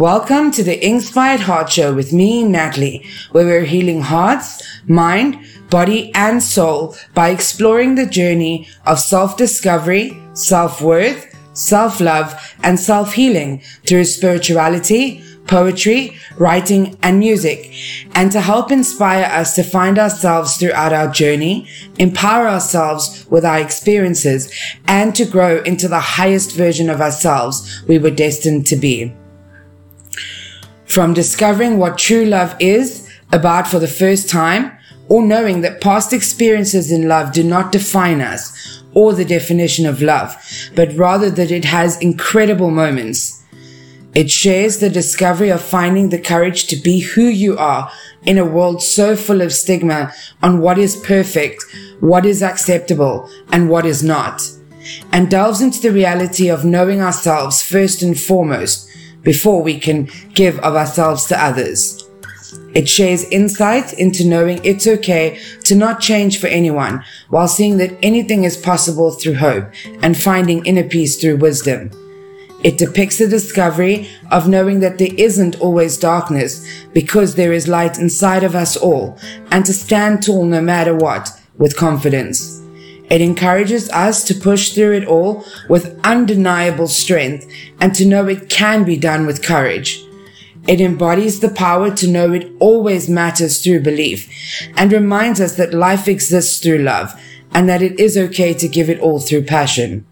Welcome to the Inkspired Heart Show with me, Natalie, where we're healing hearts, mind, body, and soul by exploring the journey of self-discovery, self-worth, self-love, and self-healing through spirituality, poetry, writing, and music, and to help inspire us to find ourselves throughout our journey, empower ourselves with our experiences, and to grow into the highest version of ourselves we were destined to be. From discovering what true love is about for the first time, or knowing that past experiences in love do not define us or the definition of love, but rather that it has incredible moments. It shares the discovery of finding the courage to be who you are in a world so full of stigma on what is perfect, what is acceptable, and what is not, and delves into the reality of knowing ourselves first and foremost before we can give of ourselves to others. It shares insight into knowing it's okay to not change for anyone while seeing that anything is possible through hope and finding inner peace through wisdom. It depicts the discovery of knowing that there isn't always darkness because there is light inside of us all and to stand tall no matter what with confidence. It encourages us to push through it all with undeniable strength and to know it can be done with courage. It embodies the power to know it always matters through belief and reminds us that life exists through love and that it is okay to give it all through passion.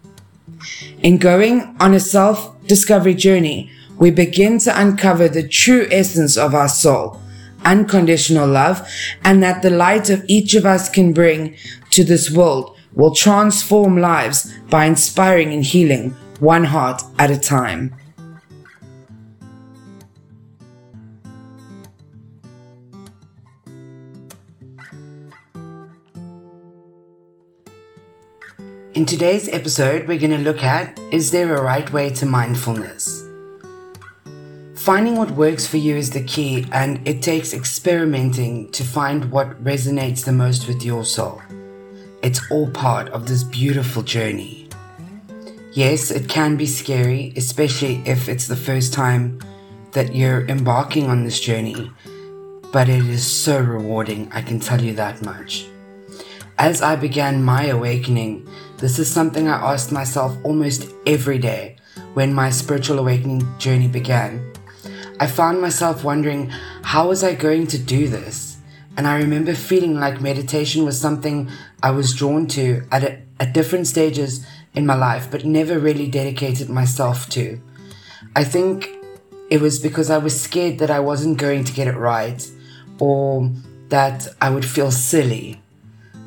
In going on a self discovery journey, we begin to uncover the true essence of our soul, unconditional love, and that the light of each of us can bring to this world will transform lives by inspiring and healing one heart at a time. In today's episode, we're going to look at Is there a right way to mindfulness? Finding what works for you is the key, and it takes experimenting to find what resonates the most with your soul. It's all part of this beautiful journey. Yes, it can be scary, especially if it's the first time that you're embarking on this journey, but it is so rewarding, I can tell you that much. As I began my awakening, this is something I asked myself almost every day when my spiritual awakening journey began. I found myself wondering, how was I going to do this? And I remember feeling like meditation was something I was drawn to at, a, at different stages in my life, but never really dedicated myself to. I think it was because I was scared that I wasn't going to get it right or that I would feel silly.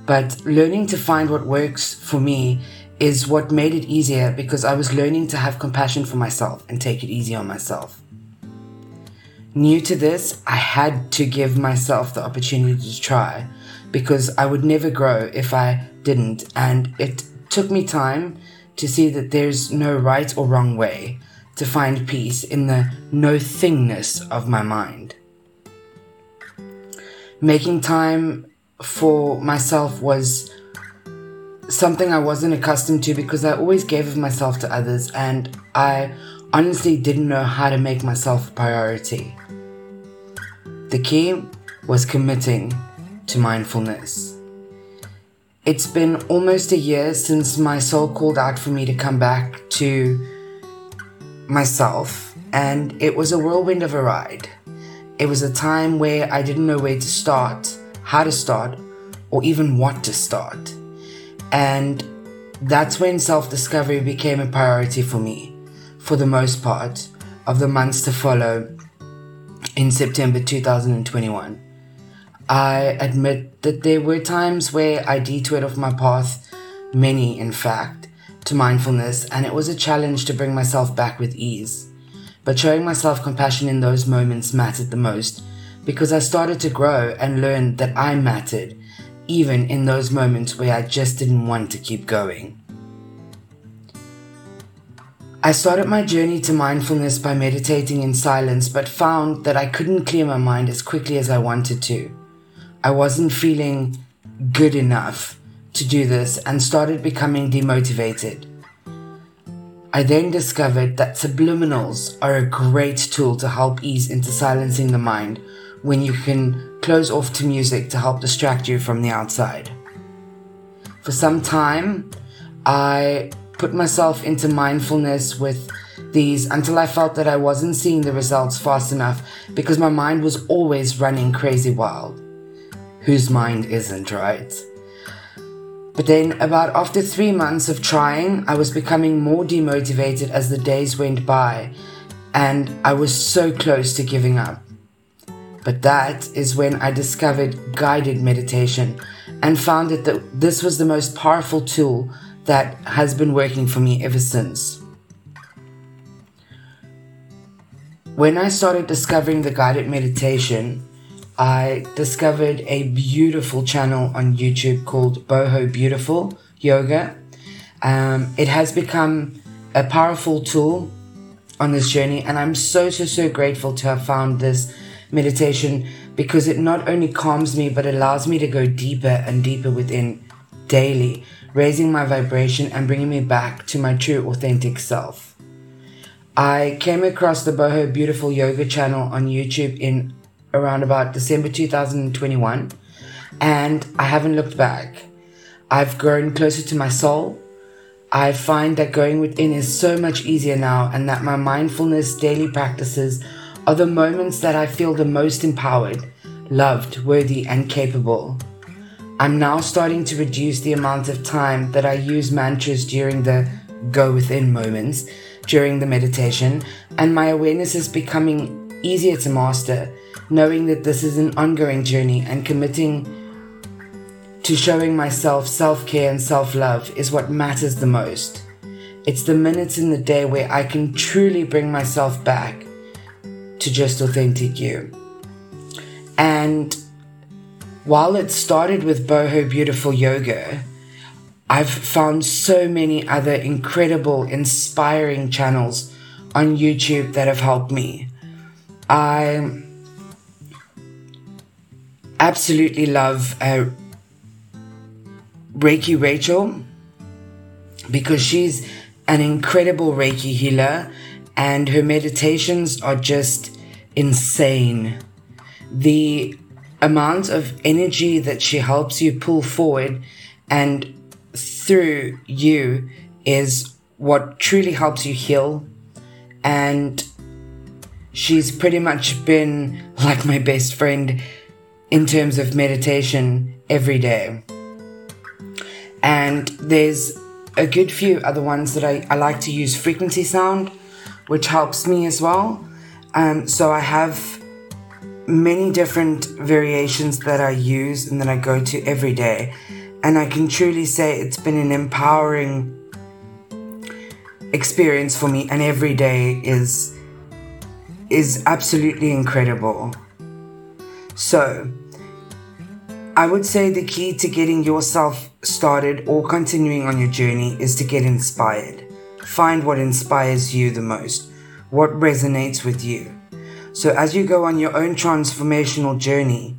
But learning to find what works for me is what made it easier because I was learning to have compassion for myself and take it easy on myself. New to this, I had to give myself the opportunity to try because I would never grow if I didn't. And it took me time to see that there's no right or wrong way to find peace in the no thingness of my mind. Making time for myself was something I wasn't accustomed to because I always gave of myself to others and I honestly didn't know how to make myself a priority. The key was committing to mindfulness. It's been almost a year since my soul called out for me to come back to myself, and it was a whirlwind of a ride. It was a time where I didn't know where to start, how to start, or even what to start. And that's when self discovery became a priority for me, for the most part, of the months to follow in September 2021. I admit that there were times where I detoured off my path, many in fact, to mindfulness, and it was a challenge to bring myself back with ease. But showing myself compassion in those moments mattered the most because I started to grow and learn that I mattered, even in those moments where I just didn't want to keep going. I started my journey to mindfulness by meditating in silence, but found that I couldn't clear my mind as quickly as I wanted to. I wasn't feeling good enough to do this and started becoming demotivated. I then discovered that subliminals are a great tool to help ease into silencing the mind when you can close off to music to help distract you from the outside. For some time, I put myself into mindfulness with these until I felt that I wasn't seeing the results fast enough because my mind was always running crazy wild. Whose mind isn't, right? But then, about after three months of trying, I was becoming more demotivated as the days went by, and I was so close to giving up. But that is when I discovered guided meditation and found that this was the most powerful tool that has been working for me ever since. When I started discovering the guided meditation, I discovered a beautiful channel on YouTube called Boho Beautiful Yoga. Um, it has become a powerful tool on this journey, and I'm so, so, so grateful to have found this meditation because it not only calms me but allows me to go deeper and deeper within daily, raising my vibration and bringing me back to my true, authentic self. I came across the Boho Beautiful Yoga channel on YouTube in around about December 2021, and I haven't looked back. I've grown closer to my soul. I find that going within is so much easier now, and that my mindfulness daily practices are the moments that I feel the most empowered, loved, worthy, and capable. I'm now starting to reduce the amount of time that I use mantras during the go within moments during the meditation, and my awareness is becoming easier to master knowing that this is an ongoing journey and committing to showing myself self care and self love is what matters the most. It's the minutes in the day where I can truly bring myself back to just authentic you. And while it started with Boho Beautiful Yoga, I've found so many other incredible, inspiring channels on YouTube that have helped me. I absolutely love uh, Reiki Rachel because she's an incredible Reiki healer and her meditations are just insane. The amount of energy that she helps you pull forward and through you is what truly helps you heal. And she's pretty much been like my best friend in terms of meditation every day. And there's a good few other ones that I, I like to use frequency sound, which helps me as well. Um, so I have many different variations that I use and that I go to every day. And I can truly say it's been an empowering experience for me and every day is is absolutely incredible. So, I would say the key to getting yourself started or continuing on your journey is to get inspired. Find what inspires you the most, what resonates with you. So, as you go on your own transformational journey,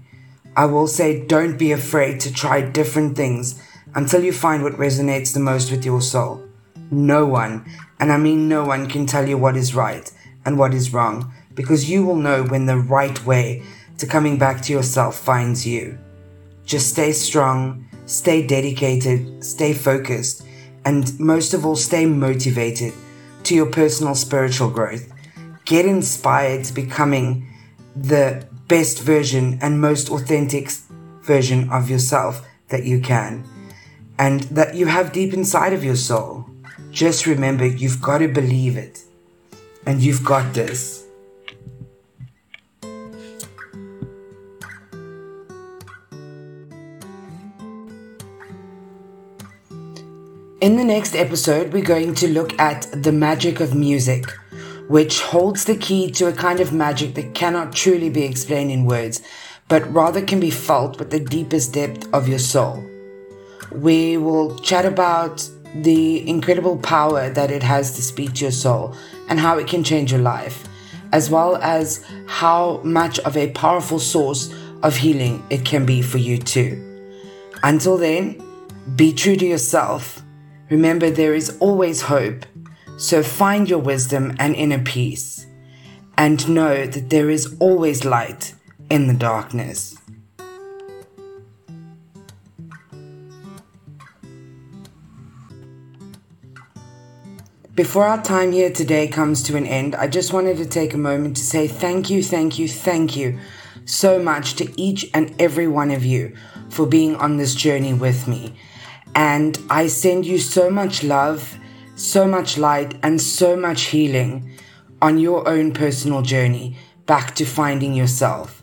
I will say don't be afraid to try different things until you find what resonates the most with your soul. No one, and I mean no one, can tell you what is right and what is wrong because you will know when the right way to coming back to yourself finds you. Just stay strong, stay dedicated, stay focused, and most of all, stay motivated to your personal spiritual growth. Get inspired to becoming the best version and most authentic version of yourself that you can and that you have deep inside of your soul. Just remember, you've got to believe it. And you've got this. In the next episode, we're going to look at the magic of music, which holds the key to a kind of magic that cannot truly be explained in words, but rather can be felt with the deepest depth of your soul. We will chat about the incredible power that it has to speak to your soul and how it can change your life, as well as how much of a powerful source of healing it can be for you too. Until then, be true to yourself Remember, there is always hope. So find your wisdom and inner peace, and know that there is always light in the darkness. Before our time here today comes to an end, I just wanted to take a moment to say thank you, thank you, thank you so much to each and every one of you for being on this journey with me. And I send you so much love, so much light, and so much healing on your own personal journey back to finding yourself.